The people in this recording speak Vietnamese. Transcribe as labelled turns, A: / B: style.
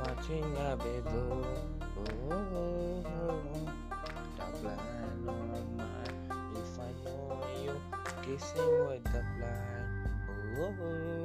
A: watching a bevo the blind on mine if I know you kissing with the blind oh, oh, oh.